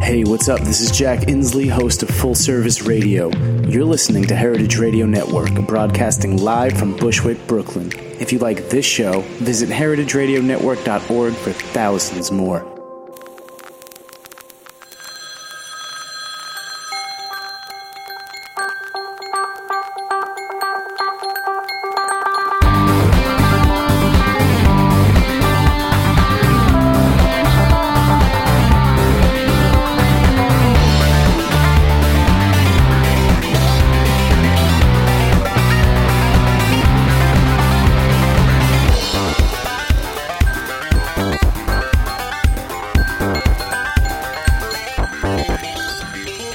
Hey, what's up? This is Jack Inslee, host of Full Service Radio. You're listening to Heritage Radio Network, broadcasting live from Bushwick, Brooklyn. If you like this show, visit heritageradionetwork.org for thousands more.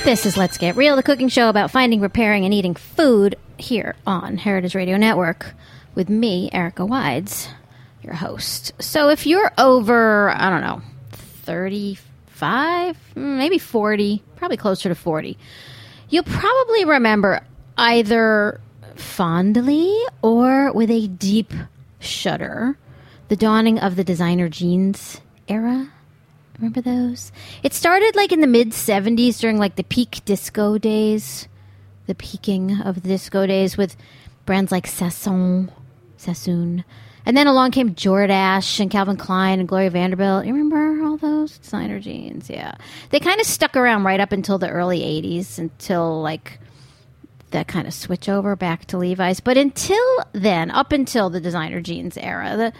This is Let's Get Real, the cooking show about finding, repairing, and eating food here on Heritage Radio Network with me, Erica Wides, your host. So if you're over, I don't know, 35, mm, maybe 40, probably closer to 40, you'll probably remember either fondly or with a deep shudder the dawning of the designer jeans era Remember those? It started like in the mid 70s during like the peak disco days, the peaking of the disco days with brands like Sasson, Sassoon. And then along came Jordache and Calvin Klein and Gloria Vanderbilt. You remember all those designer jeans? Yeah. They kind of stuck around right up until the early 80s until like that kind of switch over back to Levi's. But until then, up until the designer jeans era, the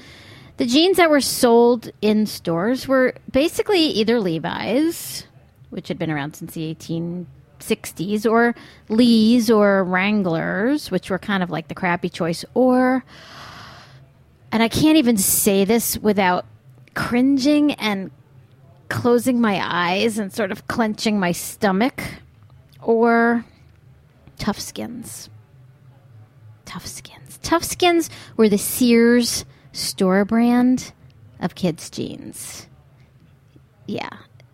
the jeans that were sold in stores were basically either Levi's, which had been around since the 1860s, or Lee's or Wranglers, which were kind of like the crappy choice, or, and I can't even say this without cringing and closing my eyes and sort of clenching my stomach, or Tough Skins. Tough Skins. Tough Skins were the Sears store brand of kids' jeans. Yeah,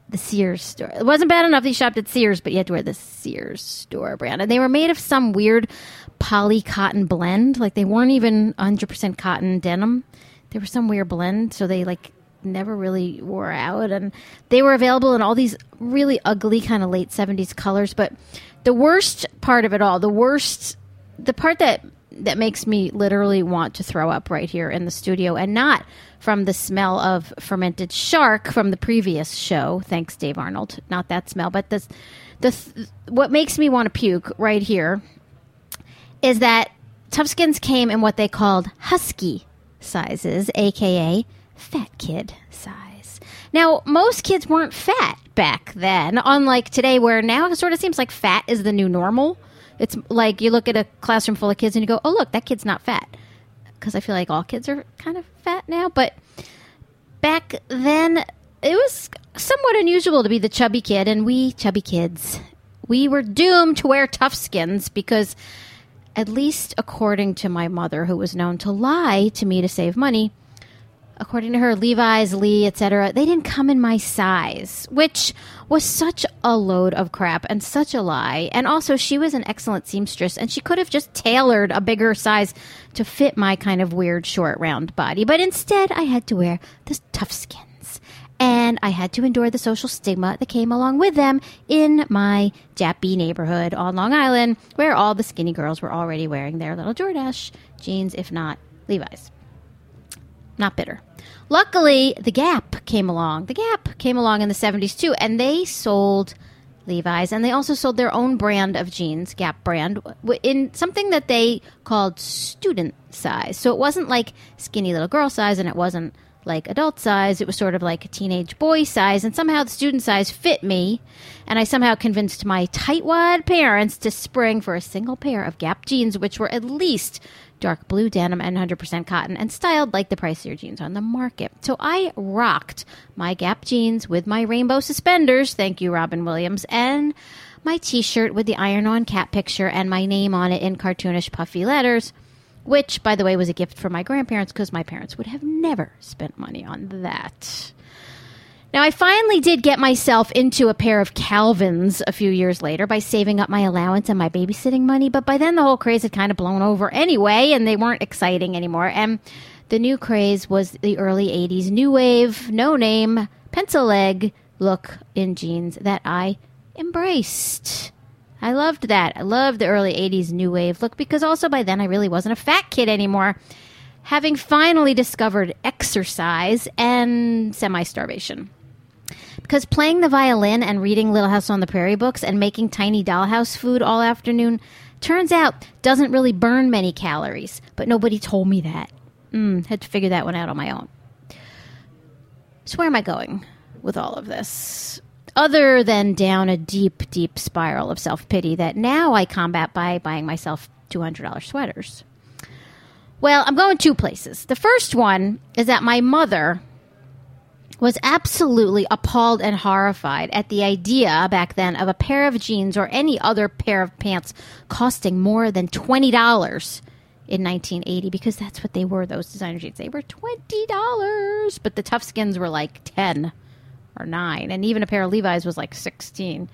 the Sears store. It wasn't bad enough he shopped at Sears, but you had to wear the Sears store brand. And they were made of some weird poly cotton blend. Like they weren't even 100% cotton denim. They were some weird blend, so they like never really wore out. And they were available in all these really ugly kind of late 70s colors. But the worst part of it all, the worst, the part that that makes me literally want to throw up right here in the studio and not from the smell of fermented shark from the previous show. Thanks, Dave Arnold. Not that smell, but this, the what makes me want to puke right here is that Toughskins came in what they called husky sizes, aka fat kid size. Now, most kids weren't fat back then, unlike today, where now it sort of seems like fat is the new normal. It's like you look at a classroom full of kids and you go, "Oh, look, that kid's not fat." Because I feel like all kids are kind of fat now, but back then it was somewhat unusual to be the chubby kid, and we chubby kids, we were doomed to wear tough skins because, at least according to my mother, who was known to lie to me to save money, according to her, Levi's, Lee, etc., they didn't come in my size, which was such a load of crap and such a lie. And also, she was an excellent seamstress and she could have just tailored a bigger size to fit my kind of weird, short, round body. But instead, I had to wear the tough skins. And I had to endure the social stigma that came along with them in my Jappy neighborhood on Long Island, where all the skinny girls were already wearing their little Jordache jeans, if not Levi's. Not bitter. Luckily, the Gap came along. The Gap came along in the 70s too, and they sold Levi's and they also sold their own brand of jeans, Gap brand, in something that they called student size. So it wasn't like skinny little girl size and it wasn't like adult size. It was sort of like a teenage boy size, and somehow the student size fit me. And I somehow convinced my tightwad parents to spring for a single pair of Gap jeans, which were at least dark blue denim and 100% cotton and styled like the pricier jeans on the market. So I rocked my Gap jeans with my rainbow suspenders, thank you, Robin Williams, and my t shirt with the iron on cat picture and my name on it in cartoonish puffy letters which, by the way, was a gift from my grandparents because my parents would have never spent money on that. Now, I finally did get myself into a pair of Calvins a few years later by saving up my allowance and my babysitting money, but by then the whole craze had kind of blown over anyway, and they weren't exciting anymore. And the new craze was the early 80s new wave, no name, pencil leg look in jeans that I embraced. I loved that. I loved the early 80s new wave look because also by then I really wasn't a fat kid anymore, having finally discovered exercise and semi starvation. Because playing the violin and reading Little House on the Prairie books and making tiny dollhouse food all afternoon turns out doesn't really burn many calories, but nobody told me that. Mm, had to figure that one out on my own. So, where am I going with all of this? Other than down a deep, deep spiral of self pity that now I combat by buying myself $200 sweaters. Well, I'm going two places. The first one is that my mother was absolutely appalled and horrified at the idea back then of a pair of jeans or any other pair of pants costing more than $20 in 1980 because that's what they were those designer jeans they were $20 but the tough skins were like 10 or nine, and even a pair of Levi's was like 16.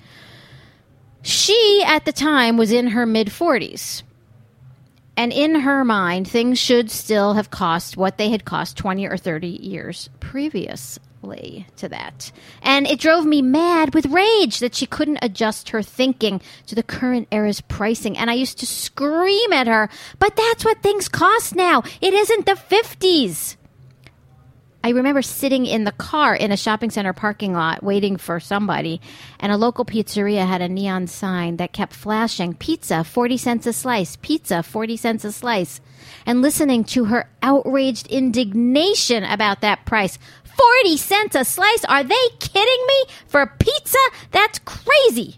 She, at the time, was in her mid 40s. And in her mind, things should still have cost what they had cost 20 or 30 years previously to that. And it drove me mad with rage that she couldn't adjust her thinking to the current era's pricing. And I used to scream at her, but that's what things cost now. It isn't the 50s. I remember sitting in the car in a shopping center parking lot waiting for somebody, and a local pizzeria had a neon sign that kept flashing pizza, 40 cents a slice, pizza, 40 cents a slice, and listening to her outraged indignation about that price. 40 cents a slice? Are they kidding me? For pizza? That's crazy.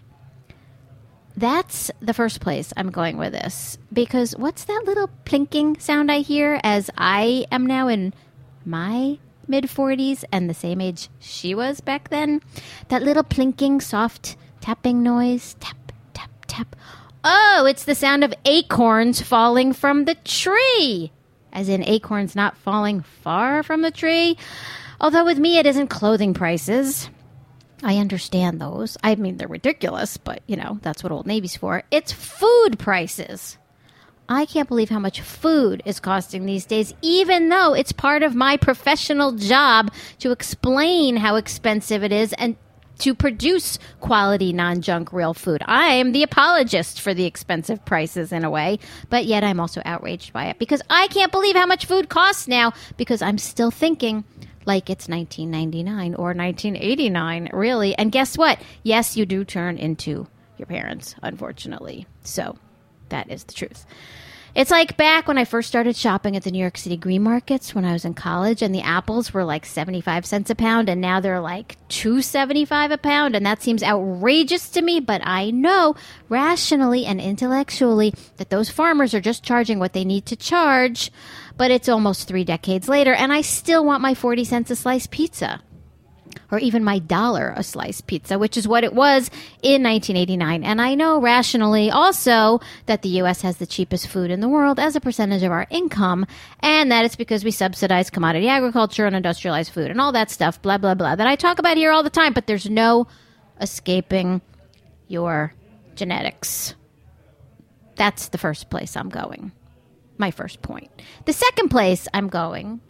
That's the first place I'm going with this. Because what's that little plinking sound I hear as I am now in my mid 40s and the same age she was back then. That little plinking, soft tapping noise. Tap, tap, tap. Oh, it's the sound of acorns falling from the tree. As in acorns not falling far from the tree. Although with me, it isn't clothing prices. I understand those. I mean, they're ridiculous, but you know, that's what Old Navy's for. It's food prices. I can't believe how much food is costing these days, even though it's part of my professional job to explain how expensive it is and to produce quality non junk real food. I am the apologist for the expensive prices in a way, but yet I'm also outraged by it because I can't believe how much food costs now because I'm still thinking like it's 1999 or 1989, really. And guess what? Yes, you do turn into your parents, unfortunately. So that is the truth. It's like back when I first started shopping at the New York City green markets when I was in college and the apples were like 75 cents a pound and now they're like 275 a pound and that seems outrageous to me, but I know rationally and intellectually that those farmers are just charging what they need to charge, but it's almost 3 decades later and I still want my 40 cents a slice pizza. Or even my dollar a slice pizza, which is what it was in 1989. And I know rationally also that the U.S. has the cheapest food in the world as a percentage of our income, and that it's because we subsidize commodity agriculture and industrialized food and all that stuff, blah, blah, blah, that I talk about here all the time, but there's no escaping your genetics. That's the first place I'm going. My first point. The second place I'm going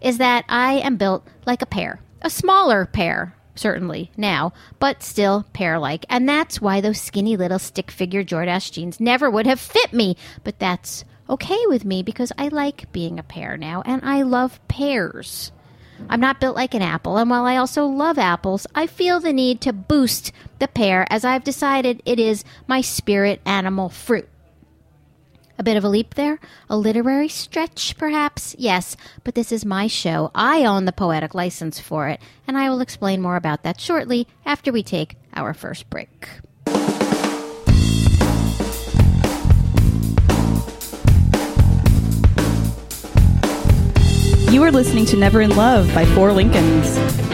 is that I am built like a pear a smaller pear, certainly now, but still pear like. And that's why those skinny little stick figure Jordache jeans never would have fit me. But that's okay with me because I like being a pear now and I love pears. I'm not built like an apple, and while I also love apples, I feel the need to boost the pear as I've decided it is my spirit animal fruit. A bit of a leap there? A literary stretch, perhaps? Yes, but this is my show. I own the poetic license for it, and I will explain more about that shortly after we take our first break. You are listening to Never in Love by Four Lincolns.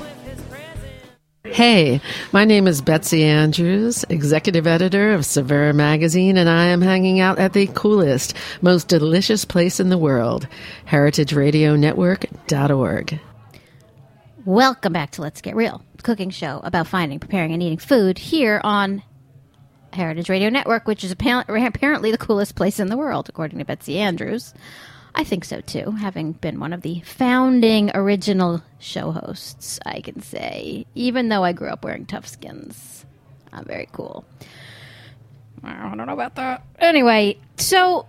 Hey, my name is Betsy Andrews, executive editor of Saveur Magazine, and I am hanging out at the coolest, most delicious place in the world, heritageradionetwork.org. Welcome back to Let's Get Real, cooking show about finding, preparing, and eating food here on Heritage Radio Network, which is apparently the coolest place in the world, according to Betsy Andrews. I think so too, having been one of the founding original show hosts, I can say. Even though I grew up wearing tough skins. I'm very cool. I don't know about that. Anyway, so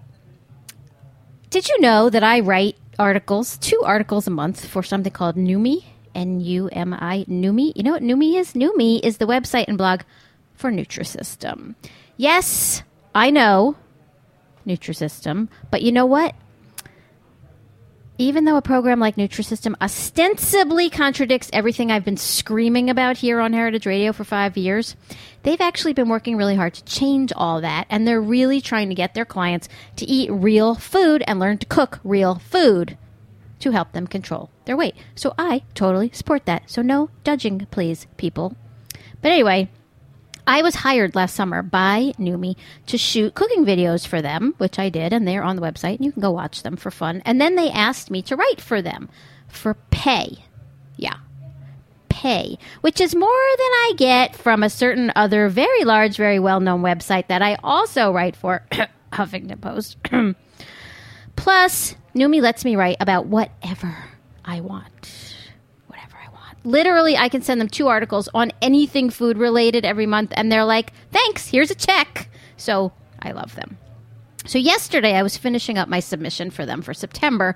did you know that I write articles, two articles a month for something called Numi? N U M I Numi. You know what Numi is? Numi is the website and blog for Nutrisystem. Yes, I know Nutrisystem, but you know what? Even though a program like Nutrisystem ostensibly contradicts everything I've been screaming about here on Heritage Radio for five years, they've actually been working really hard to change all that. And they're really trying to get their clients to eat real food and learn to cook real food to help them control their weight. So I totally support that. So no judging, please, people. But anyway, I was hired last summer by Numi to shoot cooking videos for them, which I did, and they're on the website, and you can go watch them for fun. And then they asked me to write for them for pay. Yeah. Pay, which is more than I get from a certain other very large, very well known website that I also write for, Huffington Post. Plus, Numi lets me write about whatever I want literally I can send them two articles on anything food related every month and they're like, "Thanks, here's a check." So, I love them. So yesterday I was finishing up my submission for them for September.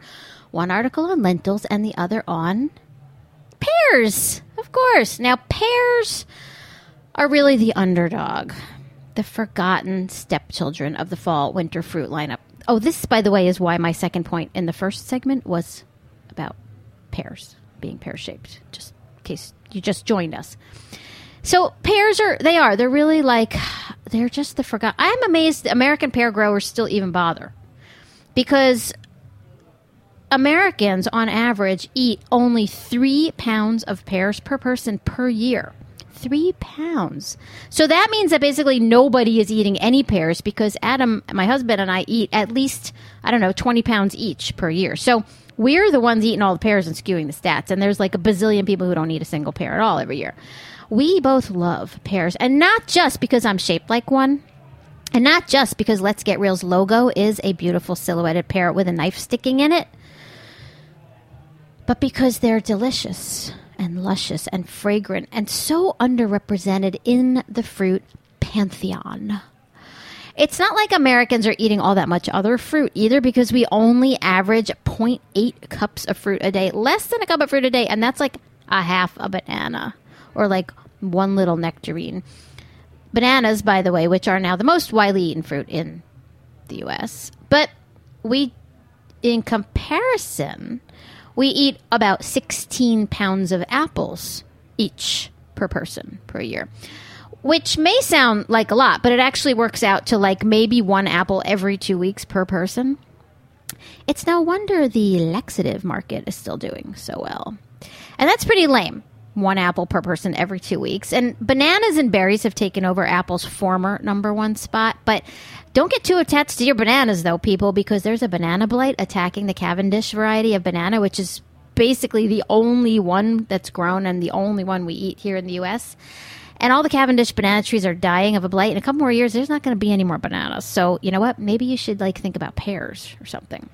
One article on lentils and the other on pears. Of course. Now pears are really the underdog, the forgotten stepchildren of the fall winter fruit lineup. Oh, this by the way is why my second point in the first segment was about pears being pear shaped. Just case you just joined us. So pears are they are they're really like they're just the forgot. I'm amazed American pear growers still even bother because Americans on average eat only three pounds of pears per person per year. Three pounds. So that means that basically nobody is eating any pears because Adam, my husband, and I eat at least, I don't know, 20 pounds each per year. So we're the ones eating all the pears and skewing the stats. And there's like a bazillion people who don't eat a single pear at all every year. We both love pears, and not just because I'm shaped like one. And not just because Let's Get Real's logo is a beautiful silhouetted pear with a knife sticking in it, but because they're delicious and luscious and fragrant and so underrepresented in the fruit pantheon. It's not like Americans are eating all that much other fruit either because we only average 0.8 cups of fruit a day, less than a cup of fruit a day, and that's like a half a banana or like one little nectarine. Bananas, by the way, which are now the most widely eaten fruit in the US. But we, in comparison, we eat about 16 pounds of apples each per person per year. Which may sound like a lot, but it actually works out to like maybe one apple every two weeks per person. It's no wonder the laxative market is still doing so well. And that's pretty lame. One apple per person every two weeks. And bananas and berries have taken over Apple's former number one spot. But don't get too attached to your bananas, though, people, because there's a banana blight attacking the Cavendish variety of banana, which is basically the only one that's grown and the only one we eat here in the U.S. And all the Cavendish banana trees are dying of a blight. In a couple more years, there's not going to be any more bananas. So, you know what? Maybe you should like think about pears or something.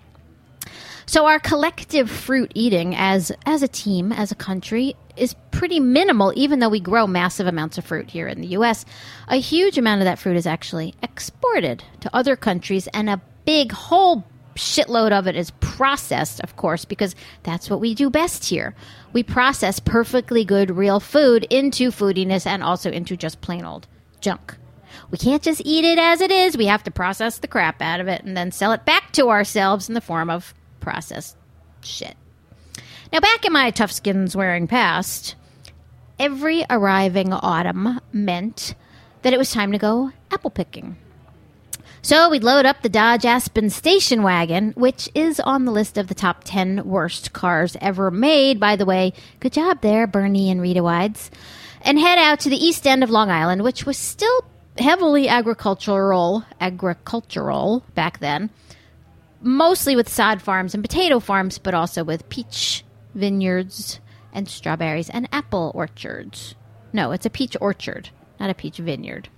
So our collective fruit eating as as a team, as a country, is pretty minimal, even though we grow massive amounts of fruit here in the U.S. A huge amount of that fruit is actually exported to other countries, and a big whole shitload of it is processed, of course, because that's what we do best here. We process perfectly good real food into foodiness and also into just plain old junk. We can't just eat it as it is. We have to process the crap out of it and then sell it back to ourselves in the form of processed shit. Now, back in my tough skins wearing past, every arriving autumn meant that it was time to go apple picking. So we'd load up the Dodge Aspen station wagon, which is on the list of the top 10 worst cars ever made, by the way. Good job there, Bernie and Rita Wides. And head out to the east end of Long Island, which was still heavily agricultural, agricultural back then. Mostly with sod farms and potato farms, but also with peach vineyards and strawberries and apple orchards. No, it's a peach orchard, not a peach vineyard.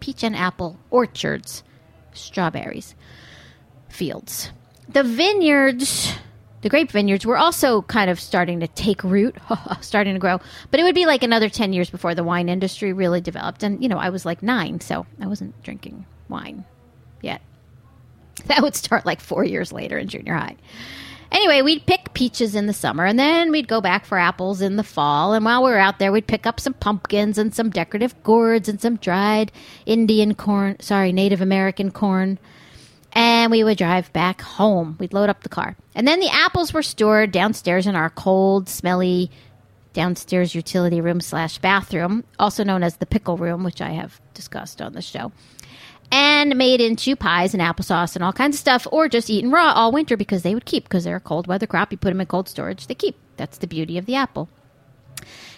Peach and apple orchards strawberries fields. The vineyards, the grape vineyards, were also kind of starting to take root, starting to grow. But it would be like another 10 years before the wine industry really developed. And, you know, I was like nine, so I wasn't drinking wine yet. That would start like four years later in junior high. Anyway, we'd pick peaches in the summer and then we'd go back for apples in the fall. And while we were out there, we'd pick up some pumpkins and some decorative gourds and some dried Indian corn, sorry, Native American corn. And we would drive back home. We'd load up the car. And then the apples were stored downstairs in our cold, smelly downstairs utility room slash bathroom, also known as the pickle room, which I have discussed on the show and made into pies and applesauce and all kinds of stuff, or just eaten raw all winter because they would keep because they're a cold weather crop. You put them in cold storage, they keep. That's the beauty of the apple.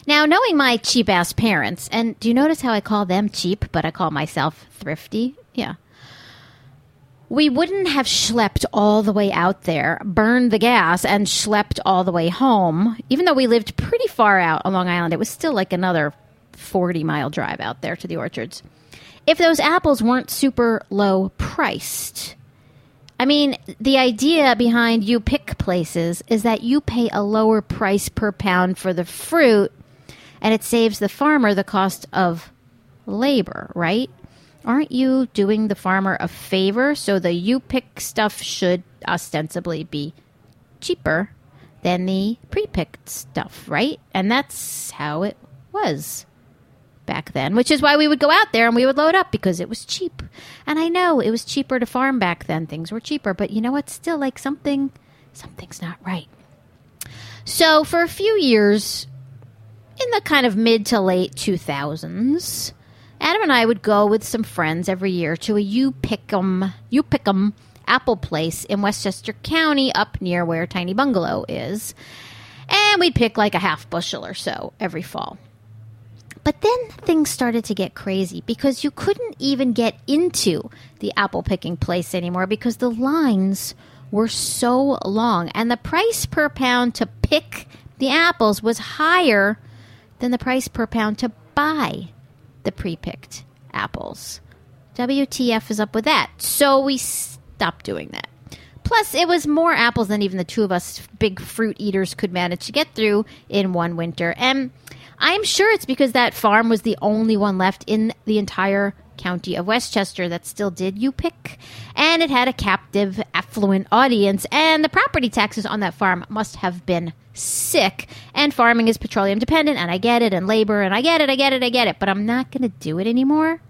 Now, knowing my cheap ass parents, and do you notice how I call them cheap, but I call myself thrifty? Yeah. We wouldn't have schlepped all the way out there, burned the gas, and schlepped all the way home. Even though we lived pretty far out on Long Island, it was still like another 40 mile drive out there to the orchards if those apples weren't super low priced. I mean, the idea behind you pick places is that you pay a lower price per pound for the fruit and it saves the farmer the cost of labor, right? Aren't you doing the farmer a favor? So the you pick stuff should ostensibly be cheaper than the pre picked stuff, right? And that's how it was back then, which is why we would go out there and we would load up because it was cheap. And I know it was cheaper to farm back then. Things were cheaper, but you know what? Still, like something, something's not right. So for a few years, in the kind of mid to late 2000s, Adam and I would go with some friends every year to a You Pick'em, You Pick'em apple place in Westchester County up near where Tiny Bungalow is. And we'd pick like a half bushel or so every fall. But then things started to get crazy because you couldn't even get into the apple picking place anymore because the lines were so long and the price per pound to pick the apples was higher than the price per pound to buy the pre picked apples. WTF is up with that? So we stopped doing that. Plus, it was more apples than even the two of us big fruit eaters could manage to get through in one winter. And I'm sure it's because that farm was the only one left in the entire county of Westchester that still did you pick. And it had a captive, affluent audience. And the property taxes on that farm must have been sick. And farming is petroleum dependent. And I get it. And labor. And I get it. I get it. I get it. But I'm not going to do it anymore.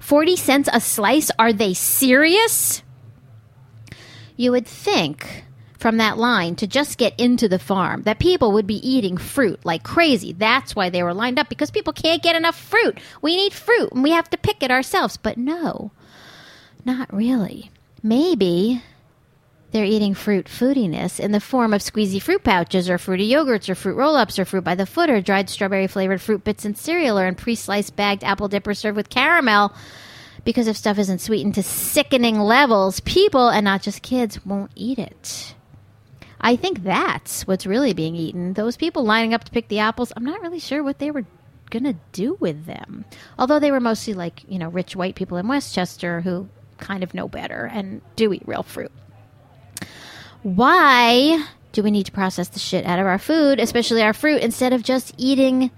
40 cents a slice? Are they serious? You would think from that line to just get into the farm that people would be eating fruit like crazy. That's why they were lined up because people can't get enough fruit. We need fruit and we have to pick it ourselves. But no, not really. Maybe they're eating fruit foodiness in the form of squeezy fruit pouches or fruity yogurts or fruit roll ups or fruit by the foot or dried strawberry flavored fruit bits in cereal or in pre sliced bagged apple dippers served with caramel because if stuff isn't sweetened to sickening levels, people, and not just kids, won't eat it. I think that's what's really being eaten. Those people lining up to pick the apples, I'm not really sure what they were going to do with them. Although they were mostly like, you know, rich white people in Westchester who kind of know better and do eat real fruit. Why do we need to process the shit out of our food, especially our fruit, instead of just eating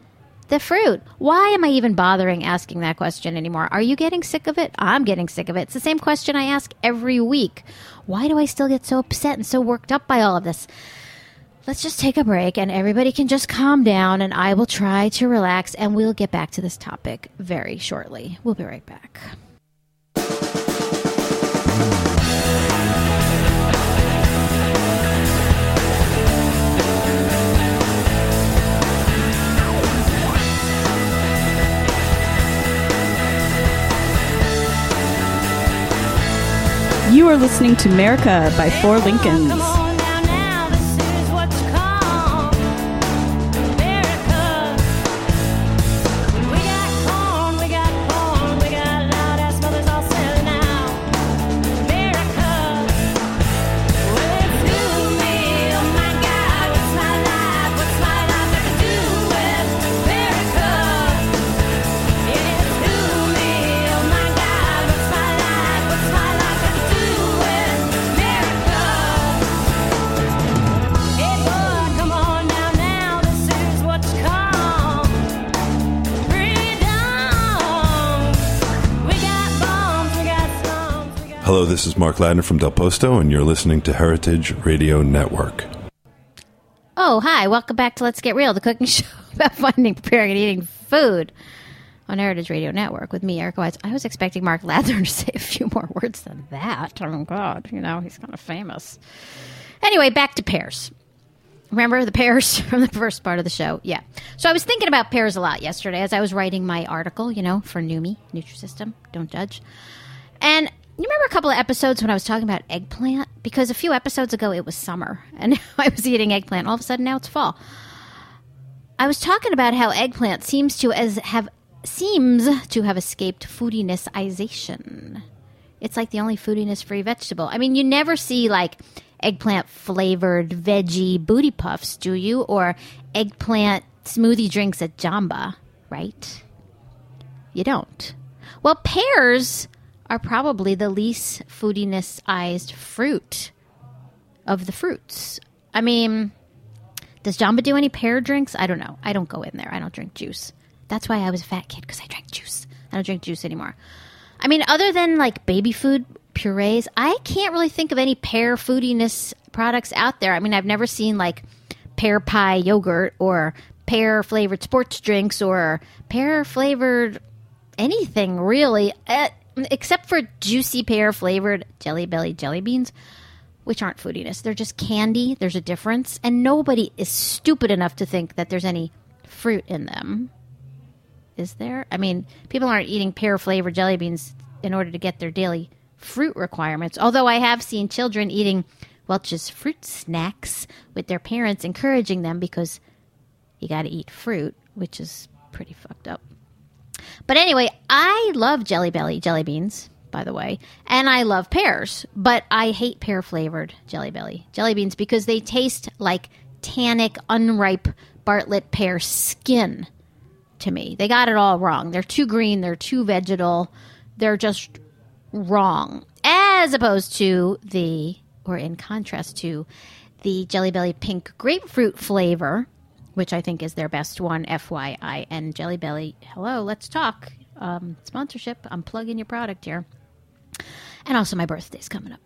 the fruit. Why am I even bothering asking that question anymore? Are you getting sick of it? I'm getting sick of it. It's the same question I ask every week. Why do I still get so upset and so worked up by all of this? Let's just take a break and everybody can just calm down and I will try to relax and we'll get back to this topic very shortly. We'll be right back. Listening to America by Four Lincolns. Hello, this is Mark Ladner from Del Posto, and you're listening to Heritage Radio Network. Oh, hi. Welcome back to Let's Get Real, the cooking show about finding, preparing, and eating food on Heritage Radio Network with me, Erica Wides. I was expecting Mark Ladner to say a few more words than that. Oh, God. You know, he's kind of famous. Anyway, back to pears. Remember the pears from the first part of the show? Yeah. So I was thinking about pears a lot yesterday as I was writing my article, you know, for Numi, Nutrisystem, don't judge. And you remember a couple of episodes when I was talking about eggplant? Because a few episodes ago it was summer and I was eating eggplant. All of a sudden now it's fall. I was talking about how eggplant seems to as have seems to have escaped foodinessization. It's like the only foodiness free vegetable. I mean, you never see like eggplant flavored veggie booty puffs, do you? Or eggplant smoothie drinks at Jamba, right? You don't. Well, pears are probably the least foodinessized fruit of the fruits. I mean, does Jamba do any pear drinks? I don't know. I don't go in there. I don't drink juice. That's why I was a fat kid because I drank juice. I don't drink juice anymore. I mean, other than like baby food purees, I can't really think of any pear foodiness products out there. I mean, I've never seen like pear pie yogurt or pear flavored sports drinks or pear flavored anything really. Except for juicy pear flavored jelly belly jelly beans, which aren't foodiness. They're just candy. There's a difference. And nobody is stupid enough to think that there's any fruit in them. Is there? I mean, people aren't eating pear flavored jelly beans in order to get their daily fruit requirements. Although I have seen children eating Welch's fruit snacks with their parents encouraging them because you got to eat fruit, which is pretty fucked up. But anyway, I love Jelly Belly jelly beans, by the way, and I love pears, but I hate pear flavored Jelly Belly jelly beans because they taste like tannic, unripe Bartlett pear skin. to me. They got it all wrong. They're too green, they're too vegetal, they're just wrong. As opposed to the, or in contrast to the Jelly Belly pink grapefruit flavor, which I think is their best one, FYI. And Jelly Belly, hello, let's talk. Um, sponsorship. I'm plugging your product here. And also, my birthday's coming up.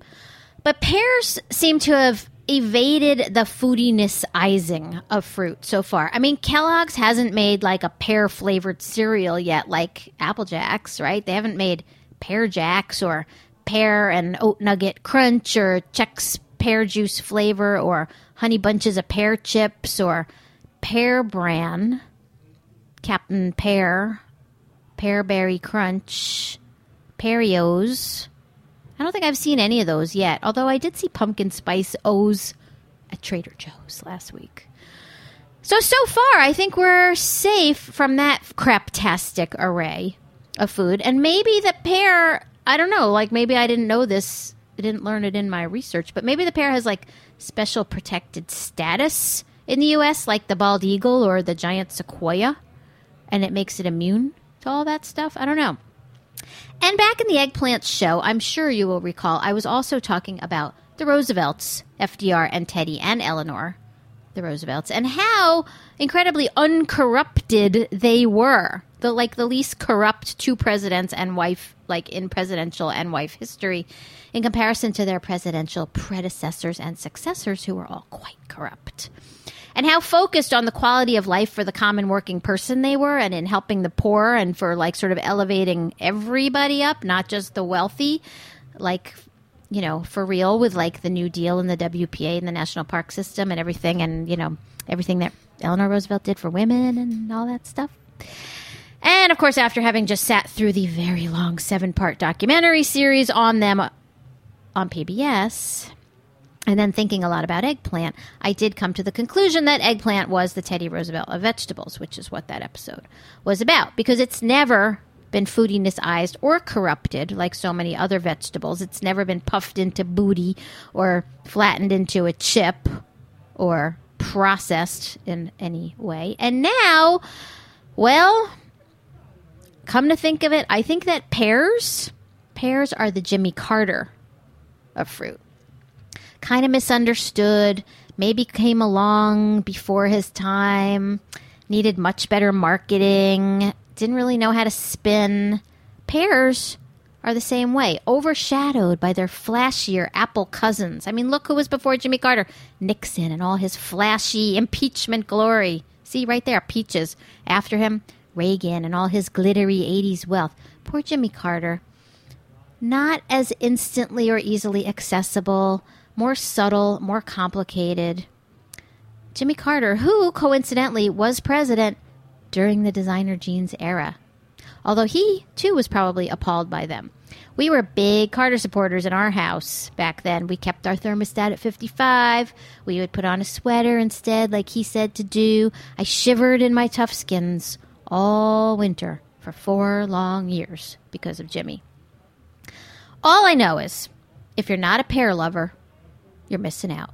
But pears seem to have evaded the foodiness-izing of fruit so far. I mean, Kellogg's hasn't made like a pear flavored cereal yet, like Apple Jacks, right? They haven't made pear jacks or pear and oat nugget crunch or Chex pear juice flavor or honey bunches of pear chips or pear bran, Captain Pear, pear berry crunch, Perios. I don't think I've seen any of those yet, although I did see pumpkin spice O's at Trader Joe's last week. So, so far, I think we're safe from that craptastic array of food. And maybe the pear, I don't know, like maybe I didn't know this, I didn't learn it in my research, but maybe the pear has like special protected status in the US, like the bald eagle or the giant sequoia, and it makes it immune to all that stuff. I don't know. And back in the eggplant show, I'm sure you will recall, I was also talking about the Roosevelts, FDR and Teddy and Eleanor, the Roosevelts, and how incredibly uncorrupted they were. The like the least corrupt two presidents and wife like in presidential and wife history in comparison to their presidential predecessors and successors who were all quite corrupt and how focused on the quality of life for the common working person they were and in helping the poor and for like sort of elevating everybody up, not just the wealthy, like you know, for real with like the New Deal and the WPA and the National Park System and everything and, you know, everything that Eleanor Roosevelt did for women and all that stuff. And of course, after having just sat through the very long seven part documentary series on them on PBS, and then thinking a lot about eggplant, I did come to the conclusion that eggplant was the Teddy Roosevelt of vegetables, which is what that episode was about, because it's never been foodiness-ized or corrupted like so many other vegetables. It's never been puffed into booty or flattened into a chip or processed in any way. And now, well, come to think of it, I think that pears, pears are the Jimmy Carter of fruit kind of misunderstood, maybe came along before his time, needed much better marketing, didn't really know how to spin. Pears are the same way, overshadowed by their flashier Apple cousins. I mean, look who was before Jimmy Carter Nixon and all his flashy impeachment glory. See right there, peaches. After him, Reagan and all his glittery 80s wealth. Poor Jimmy Carter. Not as instantly or easily accessible, more subtle, more complicated. Jimmy Carter, who coincidentally was president during the designer jeans era, although he too was probably appalled by them. We were big Carter supporters in our house back then. We kept our thermostat at 55. We would put on a sweater instead, like he said to do. I shivered in my tough skins all winter for four long years because of Jimmy. All I know is if you're not a pear lover, you're missing out.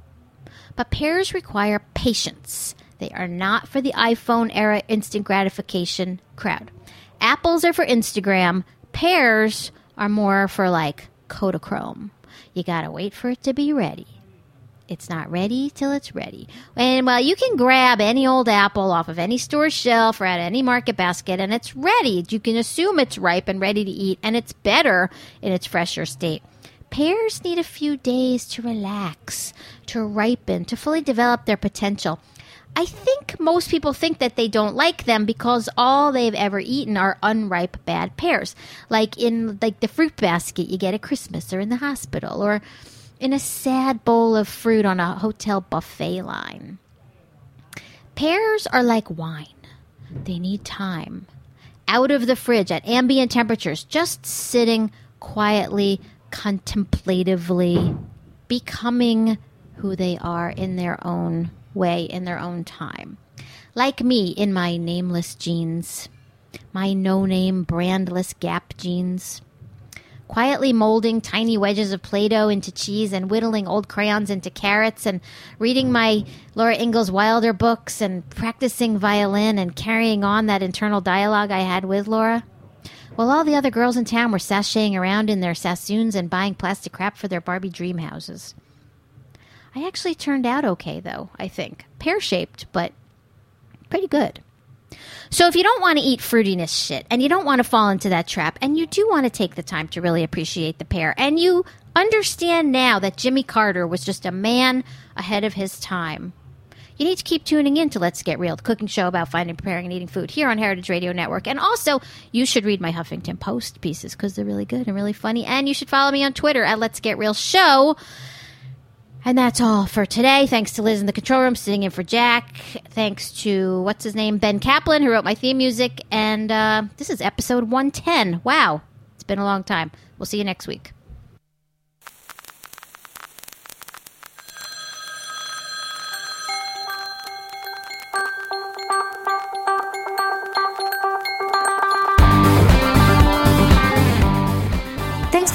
But pears require patience. They are not for the iPhone era instant gratification crowd. Apples are for Instagram, pears are more for like Kodachrome. You gotta wait for it to be ready. It's not ready till it's ready. And well, you can grab any old apple off of any store shelf or at any market basket and it's ready. You can assume it's ripe and ready to eat and it's better in its fresher state. Pears need a few days to relax, to ripen, to fully develop their potential. I think most people think that they don't like them because all they've ever eaten are unripe bad pears. Like in like the fruit basket you get at Christmas or in the hospital or in a sad bowl of fruit on a hotel buffet line. Pears are like wine. They need time. Out of the fridge at ambient temperatures, just sitting quietly contemplatively becoming who they are in their own way, in their own time. Like me in my nameless jeans, my no name brandless Gap jeans. quietly molding tiny wedges of Play Doh into cheese and whittling old crayons into carrots and reading my Laura Ingalls Wilder books and practicing violin and carrying on that internal dialogue I had with Laura. While all the other girls in town were sashaying around in their sassoons and buying plastic crap for their Barbie dream houses. I actually turned out okay, though, I think. Pear shaped, but pretty good. So if you don't want to eat fruitiness shit and you don't want to fall into that trap and you do want to take the time to really appreciate the pear and you understand now that Jimmy Carter was just a man ahead of his time. You need to keep tuning in to Let's Get Real, the cooking show about finding, preparing, and eating food here on Heritage Radio Network. And also, you should read my Huffington Post pieces because they're really good and really funny. And you should follow me on Twitter at Let's Get Real Show. And that's all for today. Thanks to Liz in the control room sitting in for Jack. Thanks to, what's his name, Ben Kaplan, who wrote my theme music. And uh, this is episode 110. Wow. It's been a long time. We'll see you next week.